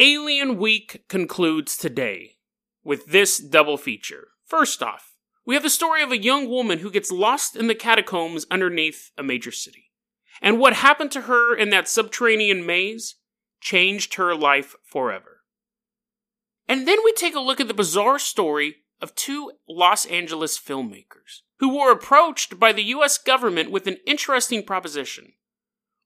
Alien Week concludes today with this double feature. First off, we have the story of a young woman who gets lost in the catacombs underneath a major city. And what happened to her in that subterranean maze changed her life forever. And then we take a look at the bizarre story of two Los Angeles filmmakers who were approached by the US government with an interesting proposition.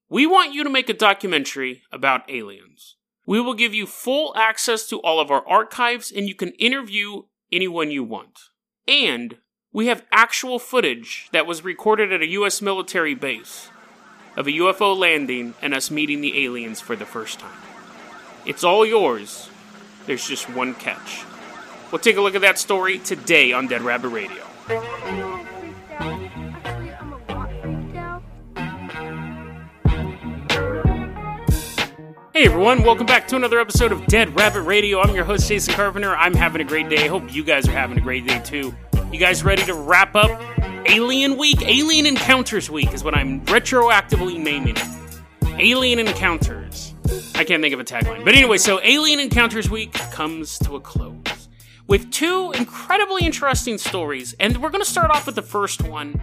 We want you to make a documentary about aliens. We will give you full access to all of our archives and you can interview anyone you want. And we have actual footage that was recorded at a US military base of a UFO landing and us meeting the aliens for the first time. It's all yours. There's just one catch. We'll take a look at that story today on Dead Rabbit Radio. Hey everyone, welcome back to another episode of Dead Rabbit Radio. I'm your host, Jason Carpenter. I'm having a great day. Hope you guys are having a great day too. You guys ready to wrap up Alien Week? Alien Encounters Week is what I'm retroactively naming it. Alien Encounters. I can't think of a tagline. But anyway, so Alien Encounters Week comes to a close with two incredibly interesting stories. And we're going to start off with the first one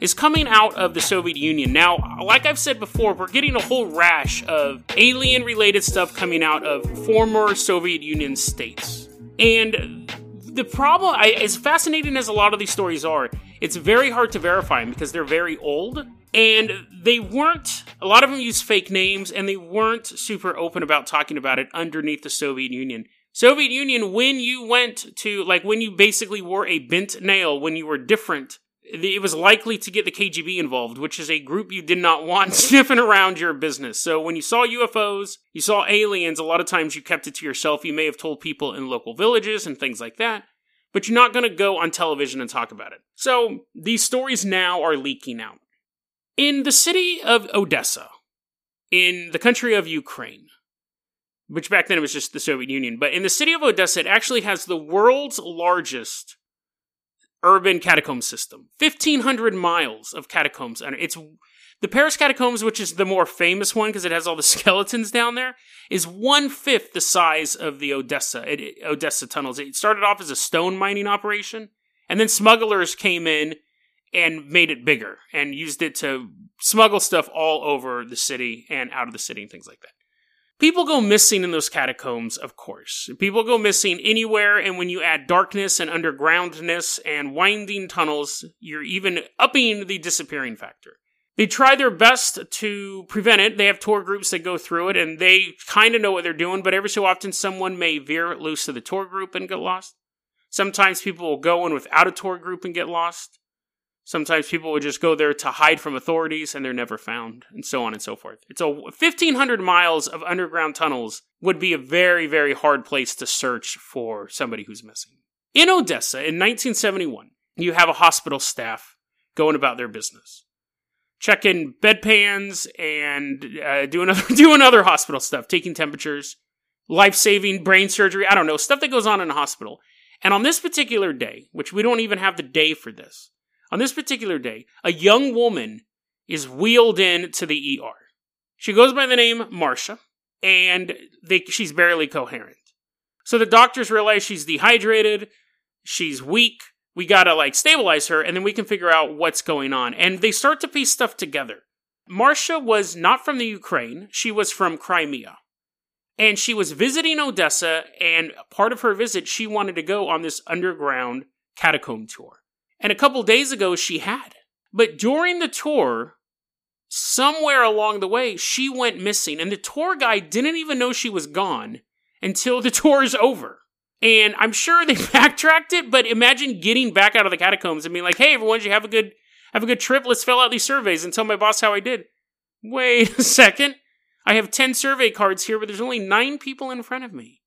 is coming out of the Soviet Union. Now, like I've said before, we're getting a whole rash of alien related stuff coming out of former Soviet Union states. And the problem, I, as fascinating as a lot of these stories are, it's very hard to verify them because they're very old and they weren't a lot of them use fake names and they weren't super open about talking about it underneath the Soviet Union. Soviet Union when you went to like when you basically wore a bent nail when you were different it was likely to get the KGB involved, which is a group you did not want sniffing around your business. So when you saw UFOs, you saw aliens, a lot of times you kept it to yourself. You may have told people in local villages and things like that, but you're not going to go on television and talk about it. So these stories now are leaking out. In the city of Odessa, in the country of Ukraine, which back then it was just the Soviet Union, but in the city of Odessa, it actually has the world's largest urban catacomb system. 1,500 miles of catacombs. And it's the Paris catacombs, which is the more famous one because it has all the skeletons down there, is one fifth the size of the Odessa it, Odessa tunnels. It started off as a stone mining operation, and then smugglers came in and made it bigger and used it to smuggle stuff all over the city and out of the city and things like that. People go missing in those catacombs, of course. People go missing anywhere, and when you add darkness and undergroundness and winding tunnels, you're even upping the disappearing factor. They try their best to prevent it. They have tour groups that go through it, and they kind of know what they're doing, but every so often someone may veer loose to the tour group and get lost. Sometimes people will go in without a tour group and get lost. Sometimes people would just go there to hide from authorities and they're never found, and so on and so forth. It's a 1,500 miles of underground tunnels would be a very, very hard place to search for somebody who's missing. In Odessa in 1971, you have a hospital staff going about their business, checking bedpans and uh, doing other doing other hospital stuff, taking temperatures, life saving brain surgery. I don't know stuff that goes on in a hospital. And on this particular day, which we don't even have the day for this, on this particular day, a young woman is wheeled in to the ER. She goes by the name Marcia, and they, she's barely coherent. So the doctors realize she's dehydrated, she's weak, we gotta like stabilize her, and then we can figure out what's going on. And they start to piece stuff together. Marcia was not from the Ukraine, she was from Crimea. And she was visiting Odessa, and part of her visit, she wanted to go on this underground catacomb tour. And a couple days ago, she had. But during the tour, somewhere along the way, she went missing. And the tour guide didn't even know she was gone until the tour is over. And I'm sure they backtracked it, but imagine getting back out of the catacombs and being like, hey, everyone, you have a good have a good trip? Let's fill out these surveys and tell my boss how I did. Wait a second. I have 10 survey cards here, but there's only nine people in front of me.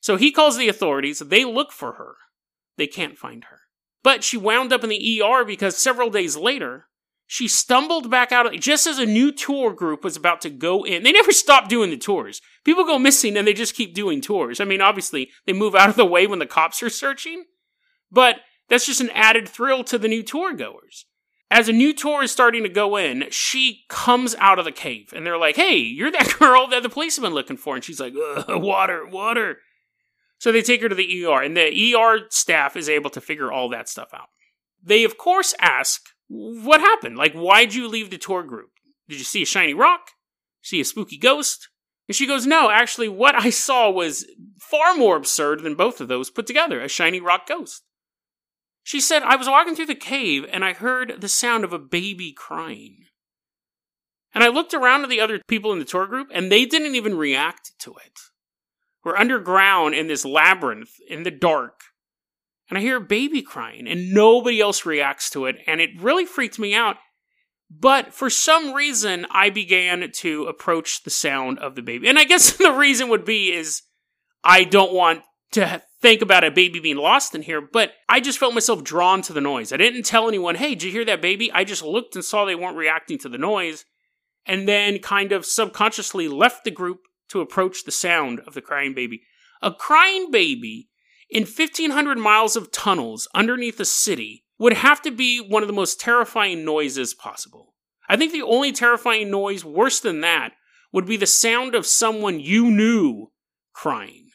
So he calls the authorities. They look for her. They can't find her. But she wound up in the ER because several days later, she stumbled back out of, just as a new tour group was about to go in. They never stop doing the tours. People go missing and they just keep doing tours. I mean, obviously, they move out of the way when the cops are searching, but that's just an added thrill to the new tour goers. as a new tour is starting to go in, she comes out of the cave and they're like, hey, you're that girl that the police have been looking for. And she's like, water, water. So they take her to the ER, and the ER staff is able to figure all that stuff out. They, of course, ask, what happened? Like, why'd you leave the tour group? Did you see a shiny rock? See a spooky ghost? And she goes, No, actually, what I saw was far more absurd than both of those put together a shiny rock ghost. She said, I was walking through the cave and I heard the sound of a baby crying. And I looked around at the other people in the tour group and they didn't even react to it. We're underground in this labyrinth in the dark. And I hear a baby crying and nobody else reacts to it. And it really freaked me out. But for some reason, I began to approach the sound of the baby. And I guess the reason would be is I don't want to think about a baby being lost in here, but I just felt myself drawn to the noise. I didn't tell anyone, hey, did you hear that baby? I just looked and saw they weren't reacting to the noise, and then kind of subconsciously left the group to approach the sound of the crying baby. A crying baby in 1500 miles of tunnels underneath a city would have to be one of the most terrifying noises possible. I think the only terrifying noise worse than that would be the sound of someone you knew crying.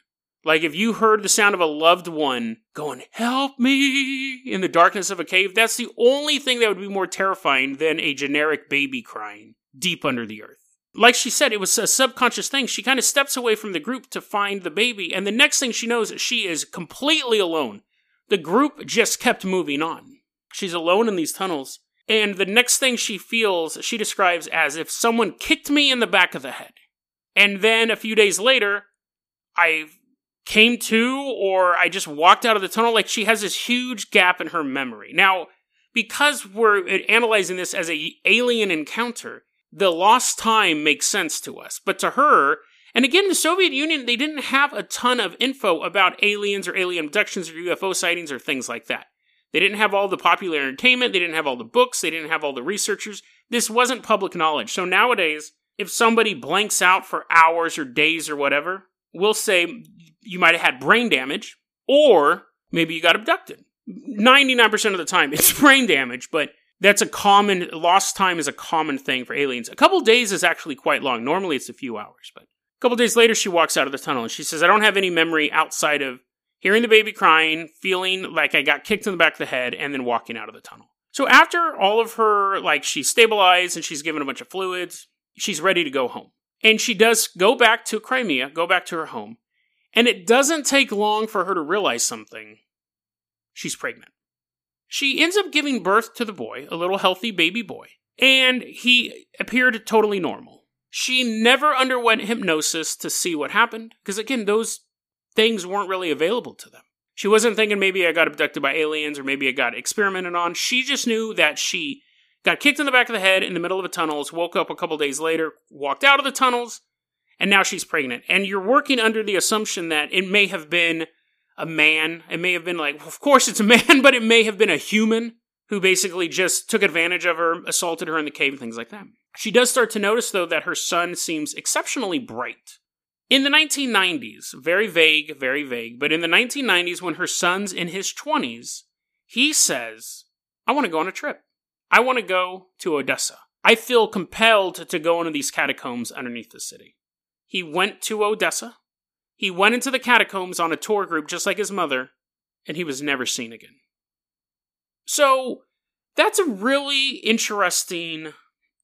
Like if you heard the sound of a loved one going, help me in the darkness of a cave, that's the only thing that would be more terrifying than a generic baby crying deep under the earth. Like she said, it was a subconscious thing. She kind of steps away from the group to find the baby, and the next thing she knows, she is completely alone. The group just kept moving on. She's alone in these tunnels, and the next thing she feels, she describes as if someone kicked me in the back of the head. And then a few days later, I came to or I just walked out of the tunnel. Like she has this huge gap in her memory. Now, because we're analyzing this as a alien encounter, the lost time makes sense to us. But to her, and again, the Soviet Union, they didn't have a ton of info about aliens or alien abductions or UFO sightings or things like that. They didn't have all the popular entertainment, they didn't have all the books, they didn't have all the researchers. This wasn't public knowledge. So nowadays, if somebody blanks out for hours or days or whatever, we'll say you might have had brain damage, or maybe you got abducted. 99% of the time, it's brain damage, but that's a common, lost time is a common thing for aliens. A couple days is actually quite long. Normally it's a few hours, but a couple days later, she walks out of the tunnel and she says, I don't have any memory outside of hearing the baby crying, feeling like I got kicked in the back of the head, and then walking out of the tunnel. So after all of her, like, she's stabilized and she's given a bunch of fluids, she's ready to go home. And she does go back to Crimea, go back to her home. And it doesn't take long for her to realize something. She's pregnant. She ends up giving birth to the boy, a little healthy baby boy, and he appeared totally normal. She never underwent hypnosis to see what happened, because again, those things weren't really available to them. She wasn't thinking maybe I got abducted by aliens or maybe I got experimented on. She just knew that she got kicked in the back of the head in the middle of the tunnels, woke up a couple days later, walked out of the tunnels, and now she's pregnant. And you're working under the assumption that it may have been a man. It may have been like, of course it's a man, but it may have been a human who basically just took advantage of her, assaulted her in the cave, and things like that. She does start to notice, though, that her son seems exceptionally bright. In the 1990s, very vague, very vague, but in the 1990s, when her son's in his 20s, he says, I want to go on a trip. I want to go to Odessa. I feel compelled to go into these catacombs underneath the city. He went to Odessa. He went into the catacombs on a tour group just like his mother, and he was never seen again. So, that's a really interesting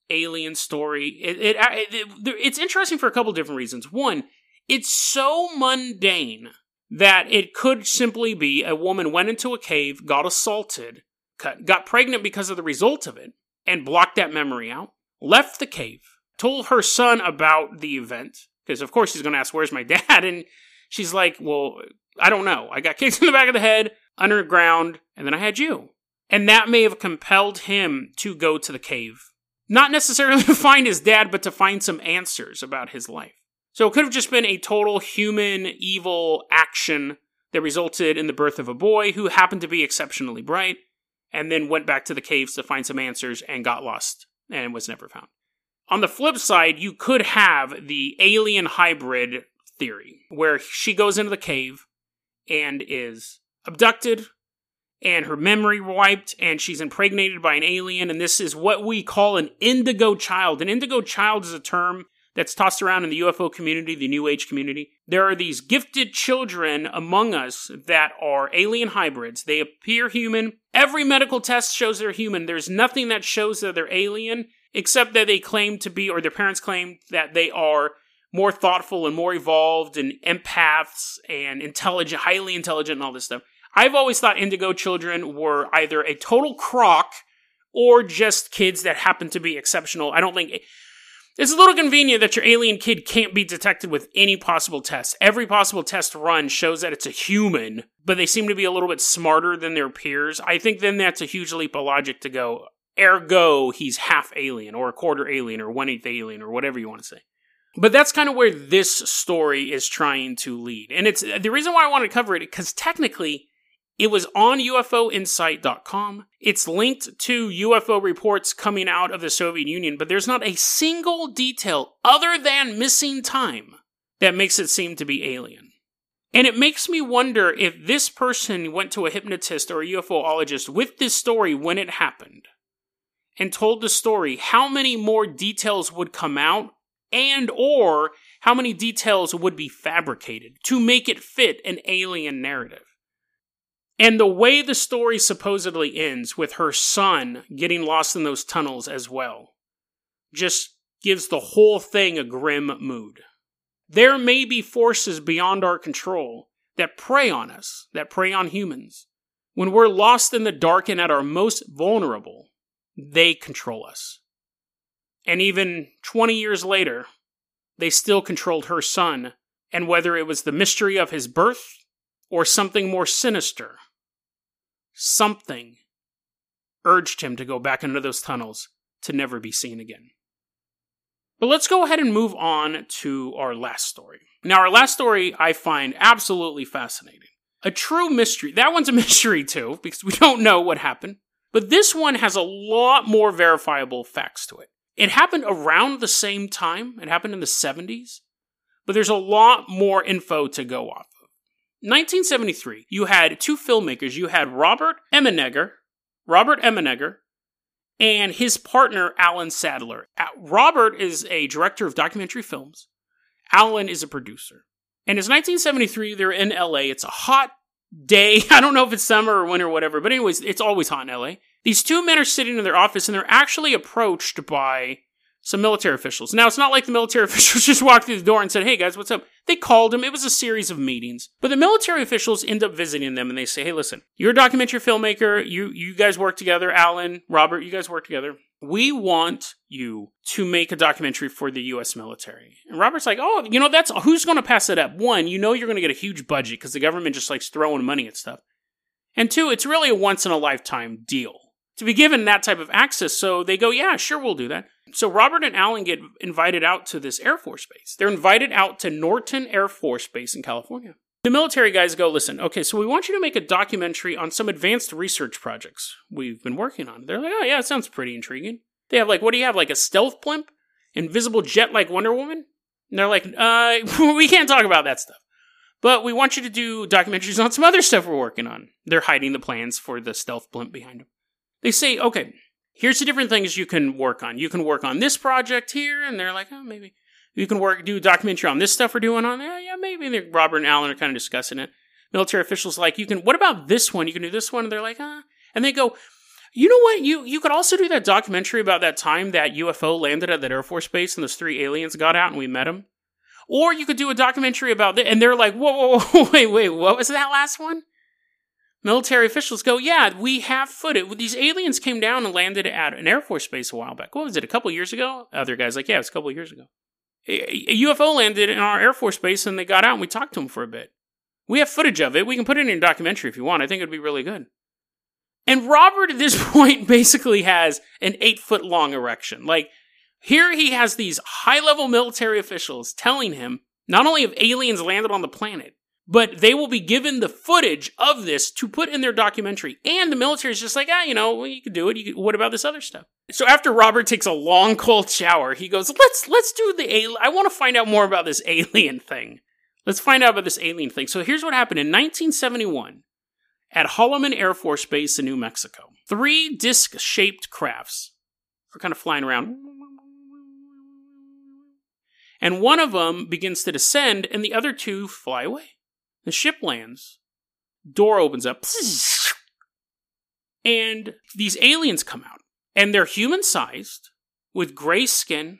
alien story. It, it, it, it's interesting for a couple different reasons. One, it's so mundane that it could simply be a woman went into a cave, got assaulted, got pregnant because of the result of it, and blocked that memory out, left the cave, told her son about the event, because of course he's going to ask, Where's my dad? And she's like, Well, I don't know. I got kicked in the back of the head, underground, and then I had you. And that may have compelled him to go to the cave. Not necessarily to find his dad, but to find some answers about his life. So it could have just been a total human evil action that resulted in the birth of a boy who happened to be exceptionally bright, and then went back to the caves to find some answers and got lost and was never found. On the flip side, you could have the alien hybrid theory, where she goes into the cave and is abducted and her memory wiped, and she's impregnated by an alien, and this is what we call an indigo child. An indigo child is a term that's tossed around in the UFO community, the New Age community. There are these gifted children among us that are alien hybrids. They appear human. Every medical test shows they're human. There's nothing that shows that they're alien, except that they claim to be, or their parents claim that they are more thoughtful and more evolved and empaths and intelligent, highly intelligent, and all this stuff. I've always thought indigo children were either a total crock or just kids that happen to be exceptional. I don't think it's a little convenient that your alien kid can't be detected with any possible test. Every possible test run shows that it's a human, but they seem to be a little bit smarter than their peers. I think then that's a huge leap of logic to go, ergo, he's half alien, or a quarter alien, or one eighth alien, or whatever you want to say. But that's kind of where this story is trying to lead. And it's the reason why I want to cover it, because technically, it was on UFOinsight.com. It's linked to UFO reports coming out of the Soviet Union, but there's not a single detail other than missing time that makes it seem to be alien. And it makes me wonder if this person went to a hypnotist or a UFOologist with this story when it happened and told the story, how many more details would come out and or how many details would be fabricated to make it fit an alien narrative. And the way the story supposedly ends with her son getting lost in those tunnels as well just gives the whole thing a grim mood. There may be forces beyond our control that prey on us, that prey on humans. When we're lost in the dark and at our most vulnerable, they control us. And even 20 years later, they still controlled her son, and whether it was the mystery of his birth or something more sinister, something urged him to go back into those tunnels to never be seen again. But let's go ahead and move on to our last story. Now, our last story I find absolutely fascinating. A true mystery. That one's a mystery too, because we don't know what happened. But this one has a lot more verifiable facts to it. It happened around the same time, it happened in the 70s, but there's a lot more info to go off. of. 1973, you had two filmmakers. You had Robert Emenegger, Robert Emenegger, and his partner Alan Sadler. Uh, Robert is a director of documentary films. Alan is a producer. And it's 1973. They're in LA. It's a hot day. I don't know if it's summer or winter or whatever, but anyways, it's always hot in LA. These two men are sitting in their office and they're actually approached by some military officials. Now, it's not like the military officials just walked through the door and said, Hey guys, what's up? They called them. It was a series of meetings. But the military officials end up visiting them and they say, Hey, listen, you're a documentary filmmaker. You, you guys work together. Alan, Robert, you guys work together. We want you to make a documentary for the U.S. military. And Robert's like, Oh, you know, that's who's going to pass it up? One, you know, you're going to get a huge budget because the government just likes throwing money at stuff. And two, it's really a once in a lifetime deal to be given that type of access. So they go, Yeah, sure, we'll do that. So Robert and Alan get invited out to this Air Force base. They're invited out to Norton Air Force Base in California. The military guys go, listen, okay, so we want you to make a documentary on some advanced research projects we've been working on. They're like, oh, yeah, it sounds pretty intriguing. They have, like, what do you have, like a stealth blimp? Invisible jet like Wonder Woman? And they're like, uh, we can't talk about that stuff. But we want you to do documentaries on some other stuff we're working on. They're hiding the plans for the stealth blimp behind them. They say, okay, here's the different things you can work on. You can work on this project here, and they're like, oh, maybe you can work do a documentary on this stuff we're doing on there. Yeah, maybe. Robert and Alan are kind of discussing it. Military officials like, you can. What about this one? You can do this one. And they're like, ah. And they go, you know what? You you could also do that documentary about that time that UFO landed at that Air Force base and those three aliens got out and we met them. Or you could do a documentary about that. And they're like, whoa, whoa, whoa, wait, wait, what was that last one? military officials go, yeah, we have footage. These aliens came down and landed at an Air Force base a while back. What was it, a couple years ago? Other guys like, yeah, it was a couple years ago. A UFO landed in our Air Force base and they got out and we talked to them for a bit. We have footage of it. We can put it in a documentary if you want. I think it'd be really good. And Robert at this point basically has an eight foot long erection. Like, here he has these high level military officials telling him not only have aliens landed on the planet, but they will be given the footage of this to put in their documentary. And the military is just like, ah, you know, well, you could do it. What about this other stuff? So after Robert takes a long cold shower, he goes, let's let's do the. I want to find out more about this alien thing. Let's find out about this alien thing. So here's what happened in 1971. at Holloman Air Force Base in New Mexico. Three disc shaped crafts are kind of flying around. And one of them begins to descend, and the other two fly away. The ship lands. Door opens up. And these aliens come out. And they're human sized, with gray skin.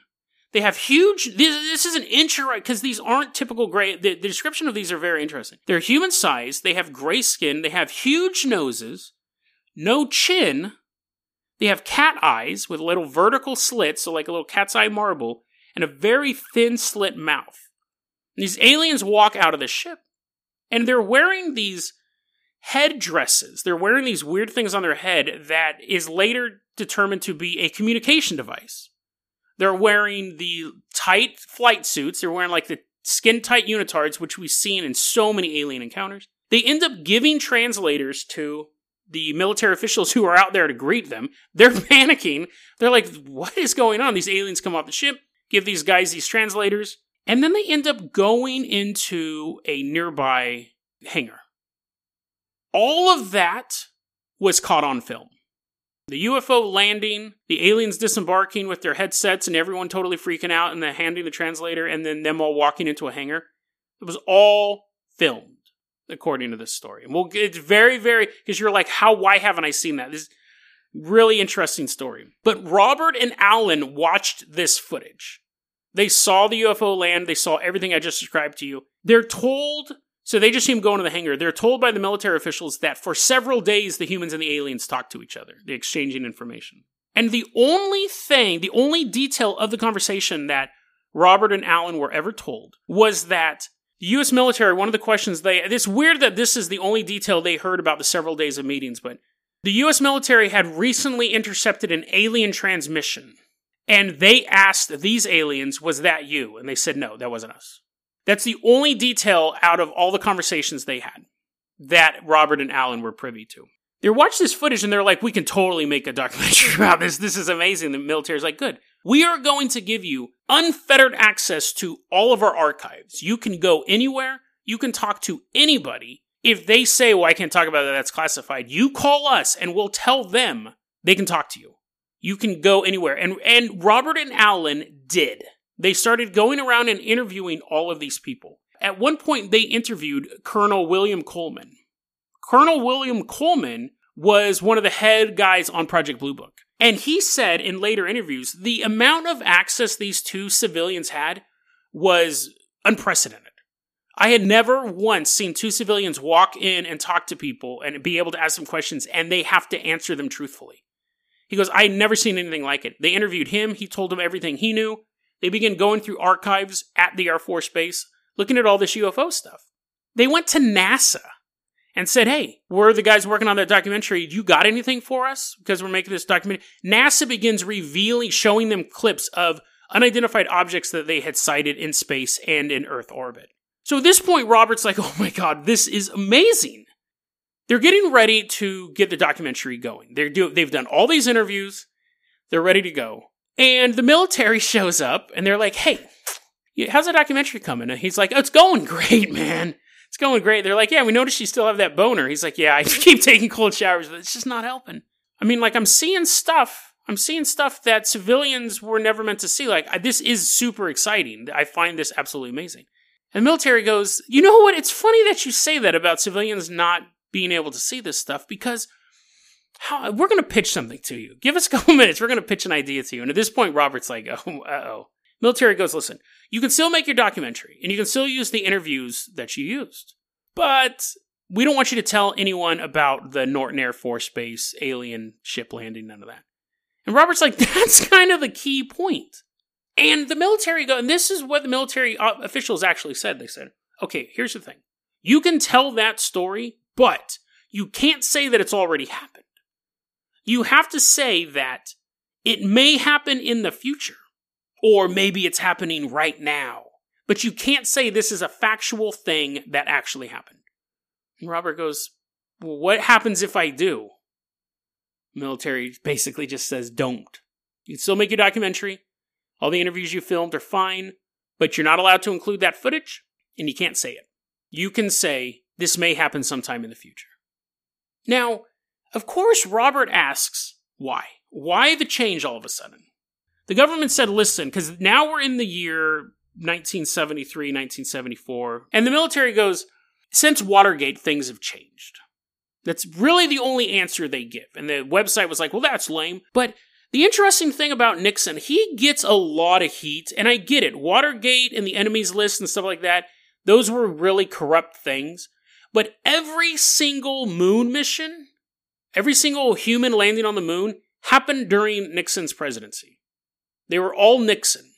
They have huge. This, this is an inch because these aren't typical gray. The, the description of these are very interesting. They're human sized. They have gray skin. They have huge noses, no chin. They have cat eyes with little vertical slits, so like a little cat's eye marble, and a very thin slit mouth. These aliens walk out of the ship, and they're wearing these headdresses. They're wearing these weird things on their head that is later determined to be a communication device. They're wearing the tight flight suits. They're wearing like the skin tight unitards, which we've seen in so many alien encounters. They end up giving translators to the military officials who are out there to greet them. They're panicking. They're like, what is going on? These aliens come off the ship, give these guys these translators, and then they end up going into a nearby hangar. All of that was caught on film. The UFO landing, the aliens disembarking with their headsets and everyone totally freaking out and then handing the translator and then them all walking into a hangar. It was all filmed, according to this story. And we'll it's very, very because you're like, how why haven't I seen that? This really interesting story. But Robert and Alan watched this footage. They saw the UFO land, they saw everything I just described to you. They're told so they just see him into the hangar. They're told by the military officials that for several days the humans and the aliens talk to each other, They're exchanging information. And the only thing, the only detail of the conversation that Robert and Alan were ever told was that the US military, one of the questions they, it's weird that this is the only detail they heard about the several days of meetings, but the US military had recently intercepted an alien transmission. And they asked these aliens, was that you? And they said, no, that wasn't us. That's the only detail out of all the conversations they had that Robert and Alan were privy to. They watch this footage and they're like, we can totally make a documentary about this. This is amazing. The military's like, good. We are going to give you unfettered access to all of our archives. You can go anywhere. You can talk to anybody. If they say, well, I can't talk about that, that's classified, you call us and we'll tell them they can talk to you. You can go anywhere. And, and Robert and Alan did. They started going around and interviewing all of these people. At one point, they interviewed Colonel William Coleman. Colonel William Coleman was one of the head guys on Project Blue Book. And he said in later interviews the amount of access these two civilians had was unprecedented. I had never once seen two civilians walk in and talk to people and be able to ask them questions and they have to answer them truthfully. He goes, I had never seen anything like it. They interviewed him. He told them everything he knew. They began going through archives at the Air Force Base, looking at all this UFO stuff. They went to NASA and said, Hey, we're the guys working on that documentary. You got anything for us? Because we're making this documentary. NASA begins revealing, showing them clips of unidentified objects that they had sighted in space and in Earth orbit. So at this point, Robert's like, Oh my God, this is amazing. They're getting ready to get the documentary going. They're do- they've done all these interviews. They're ready to go. And the military shows up and they're like, hey, how's the documentary coming? And he's like, oh, it's going great, man. It's going great. They're like, yeah, we noticed you still have that boner. He's like, yeah, I keep taking cold showers, but it's just not helping. I mean, like, I'm seeing stuff. I'm seeing stuff that civilians were never meant to see. Like, this is super exciting. I find this absolutely amazing. And the military goes, you know what? It's funny that you say that about civilians not being able to see this stuff because how, we're going to pitch something to you. Give us a couple minutes. We're going to pitch an idea to you. And at this point, Robert's like, oh, oh. Military goes, listen, you can still make your documentary and you can still use the interviews that you used, but we don't want you to tell anyone about the Norton Air Force Base alien ship landing, none of that. And Robert's like, that's kind of the key point. And the military go, and this is what the military officials actually said. They said, okay, here's the thing. You can tell that story, but you can't say that it's already happened you have to say that it may happen in the future, or maybe it's happening right now. But you can't say this is a factual thing that actually happened. And Robert goes, well, What happens if I do? Military basically just says, Don't. You can still make your documentary. All the interviews you filmed are fine, but you're not allowed to include that footage, and you can't say it. You can say, This may happen sometime in the future. Now, of course, Robert asks why. Why the change all of a sudden? The government said, listen, because now we're in the year 1973, 1974, and the military goes, since Watergate, things have changed. That's really the only answer they give. And the website was like, well, that's lame. But the interesting thing about Nixon, he gets a lot of heat, and I get it. Watergate and the enemies list and stuff like that, those were really corrupt things. But every single moon mission, every single human landing on the moon happened during Nixon's presidency. They were all Nixon.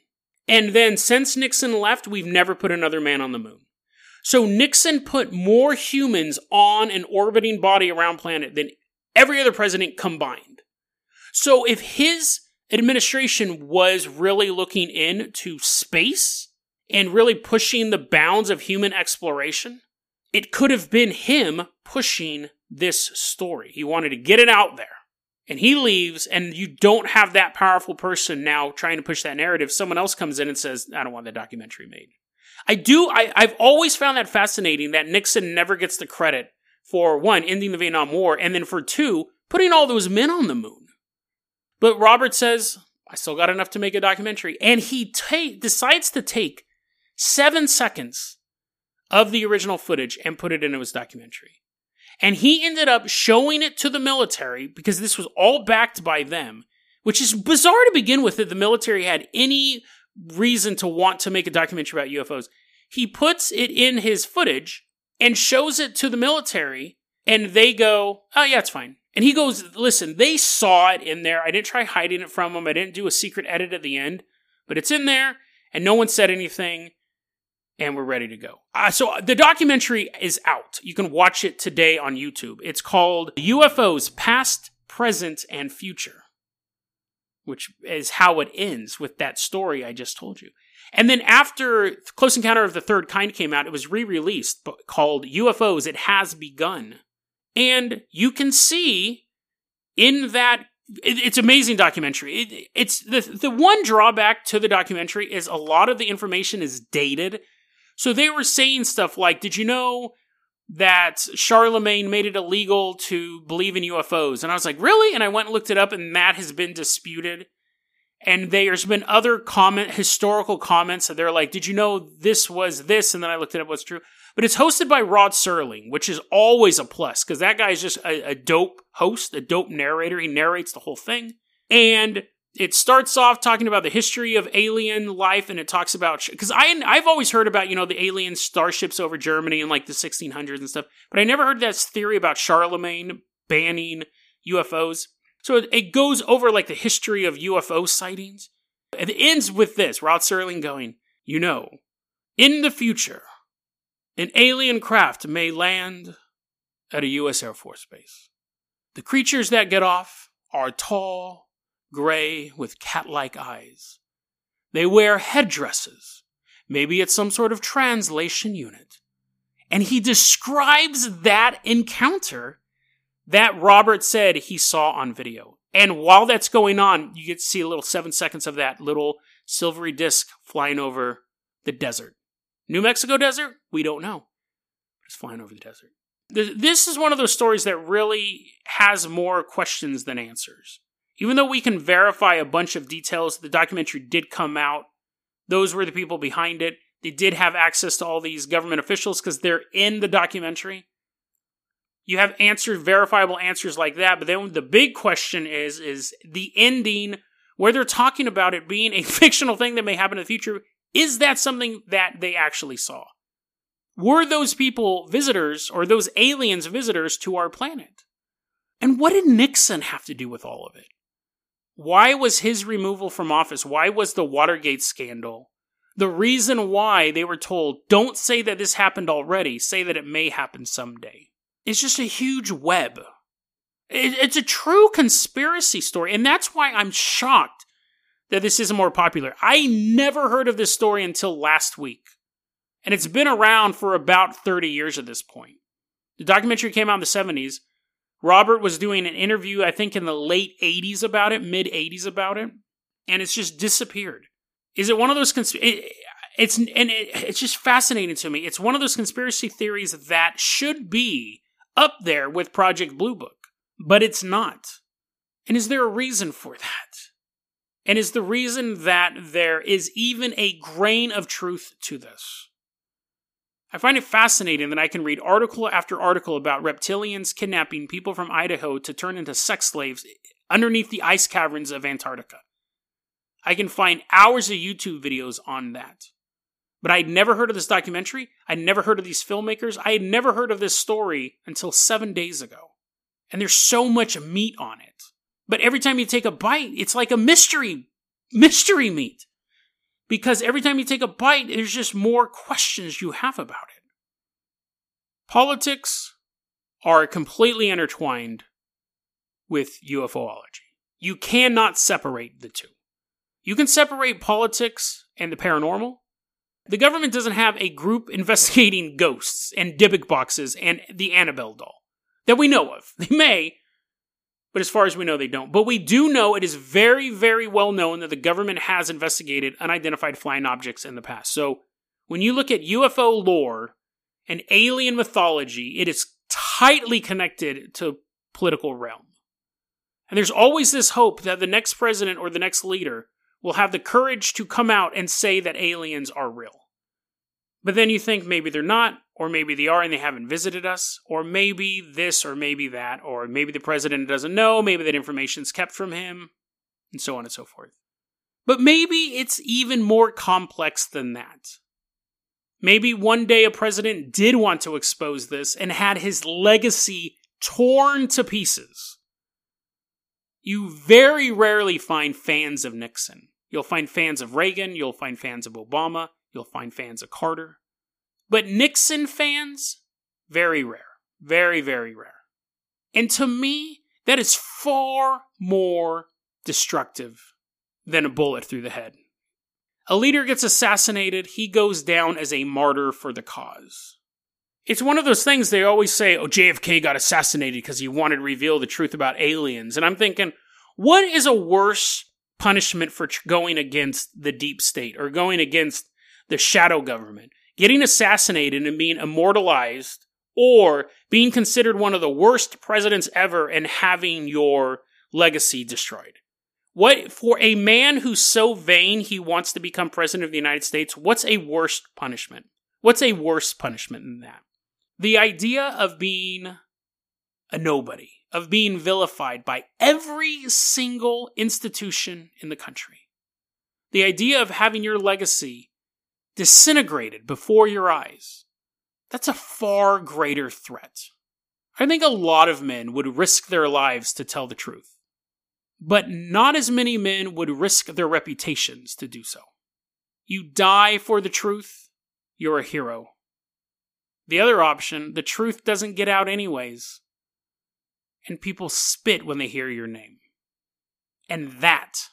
And then since Nixon left, we've never put another man on the moon. So Nixon put more humans on an orbiting body around planet than every other president combined. So if his administration was really looking into space and really pushing the bounds of human exploration, it could have been him pushing this story. He wanted to get it out there. And he leaves, and you don't have that powerful person now trying to push that narrative. Someone else comes in and says, I don't want that documentary made. I do, I, I've always found that fascinating that Nixon never gets the credit for one, ending the Vietnam War, and then for two, putting all those men on the moon. But Robert says, I still got enough to make a documentary. And he ta- decides to take seven seconds of the original footage and put it into his documentary. And he ended up showing it to the military because this was all backed by them, which is bizarre to begin with that the military had any reason to want to make a documentary about UFOs. He puts it in his footage and shows it to the military, and they go, Oh, yeah, it's fine. And he goes, Listen, they saw it in there. I didn't try hiding it from them. I didn't do a secret edit at the end, but it's in there, and no one said anything and we're ready to go. Uh, so uh, the documentary is out. You can watch it today on YouTube. It's called UFOs Past, Present, and Future, which is how it ends with that story I just told you. And then after Close Encounter of the Third Kind came out, it was re released called UFOs It Has Begun. And you can see in that it's amazing documentary. It, it's the the one drawback to the documentary is a lot of the information is dated so they were saying stuff like, Did you know that Charlemagne made it illegal to believe in UFOs? And I was like, Really? And I went and looked it up, and that has been disputed. And there's been other comment, historical comments that they're like, Did you know this was this? And then I looked it up what's true. But it's hosted by Rod Serling, which is always a plus because that guy is just a, a dope host, a dope narrator. He narrates the whole thing. And it starts off talking about the history of alien life and it talks about because I I've always heard about you know the alien starships over Germany in like the 1600s and stuff, but I never heard that theory about Charlemagne banning UFOs. So it, it goes over like the history of UFO sightings. It ends with this: Rod Serling going, you know, in the future, an alien craft may land at a U.S. Air Force base. The creatures that get off are tall gray with cat like eyes. They wear headdresses. Maybe it's some sort of translation unit. And he describes that encounter that Robert said he saw on video. And while that's going on, you get to see a little seven seconds of that little silvery disc flying over the desert. New Mexico desert? We don't know. It's flying over the desert. This is one of those stories that really has more questions than answers. Even though we can verify a bunch of details, the documentary did come out. Those were the people behind it. They did have access to all these government officials because they're in the documentary. You have answers, verifiable answers like that, but then the big question is is the ending where they're talking about it being a fictional thing that may happen in the future. Is that something that they actually saw? Were those people visitors or those aliens visitors to our planet? And what did Nixon have to do with all of it? Why was his removal from office? Why was the Watergate scandal? The reason why they were told, don't say that this happened already, say that it may happen someday. It's just a huge web. it's a true conspiracy story, and that's why I'm shocked that this isn't more popular. I never heard of this story until last week, and it's been around for about 30 years at this point. The documentary came out in the 70s. Robert was doing an interview, I think in the late 80s about it, mid 80s about it, and it's just disappeared. Is it one of those cons- it, it's and it, it's just fascinating to me. It's one of those conspiracy theories that should be up there with Project Blue Book, but it's not. And is there a reason for that? And is the reason that there is even a grain of truth to this? I find it fascinating that I can read article after article about reptilians kidnapping people from Idaho to turn into sex slaves underneath the ice caverns of Antarctica. I can find hours of YouTube videos on that. But I'd never heard of this documentary. I'd never heard of these filmmakers. I had never heard of this story until seven days ago. And there's so much meat on it. But every time you take a bite, it's like a mystery, mystery meat. Because every time you take a bite, there's just more questions you have about it. Politics are completely intertwined with UFOlogy. You cannot separate the two. You can separate politics and the paranormal. The government doesn't have a group investigating ghosts and Dybbuk boxes and the Annabelle doll that we know of. They may, but as far as we know, they don't. But we do know it is very, very well known that the government has investigated unidentified flying objects in the past. So when you look at UFO lore and alien mythology, it is tightly connected to political realm. And there's always this hope that the next president or the next leader will have the courage to come out and say that aliens are real. But then you think maybe they're not, or maybe they are and they haven't visited us, or maybe this or maybe that, or maybe the president doesn't know, maybe that information's kept from him, and so on and so forth. But maybe it's even more complex than that. Maybe one day a president did want to expose this and had his legacy torn to pieces. You very rarely find fans of Nixon. You'll find fans of Reagan, you'll find fans of Obama, you'll find fans of Carter. But Nixon fans, very rare. Very, very rare. And to me, that is far more destructive than a bullet through the head. A leader gets assassinated, he goes down as a martyr for the cause. It's one of those things they always say, oh, JFK got assassinated because he wanted to reveal the truth about aliens. And I'm thinking, what is a worse punishment for going against the deep state or going against the shadow government? getting assassinated and being immortalized, or being considered one of the worst presidents ever and having your legacy destroyed. What for a man who's so vain he wants to become president of the United States, what's a worse punishment? What's a worse punishment than that? The idea of being a nobody, of being vilified by every single institution in the country. The idea of having your legacy disintegrated before your eyes. That's a far greater threat. I think a lot of men would risk their lives to tell the truth. But not as many men would risk their reputations to do so. You die for the truth, you're a hero. The other option, the truth doesn't get out anyways. And people spit when they hear your name. And that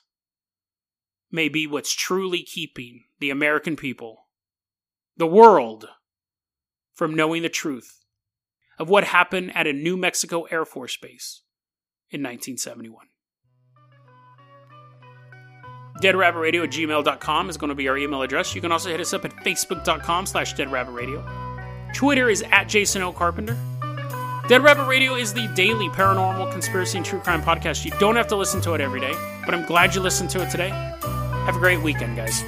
may be what's truly keeping the American people, the world, from knowing the truth of what happened at a New Mexico Air Force Base in 1971. DeadRabbitRadio at gmail.com is going to be our email address. You can also hit us up at facebook.com slash deadrabbitradio. Twitter is at Jason O. Carpenter. Dead Rabbit Radio is the daily paranormal, conspiracy, and true crime podcast. You don't have to listen to it every day, but I'm glad you listened to it today. Have a great weekend, guys.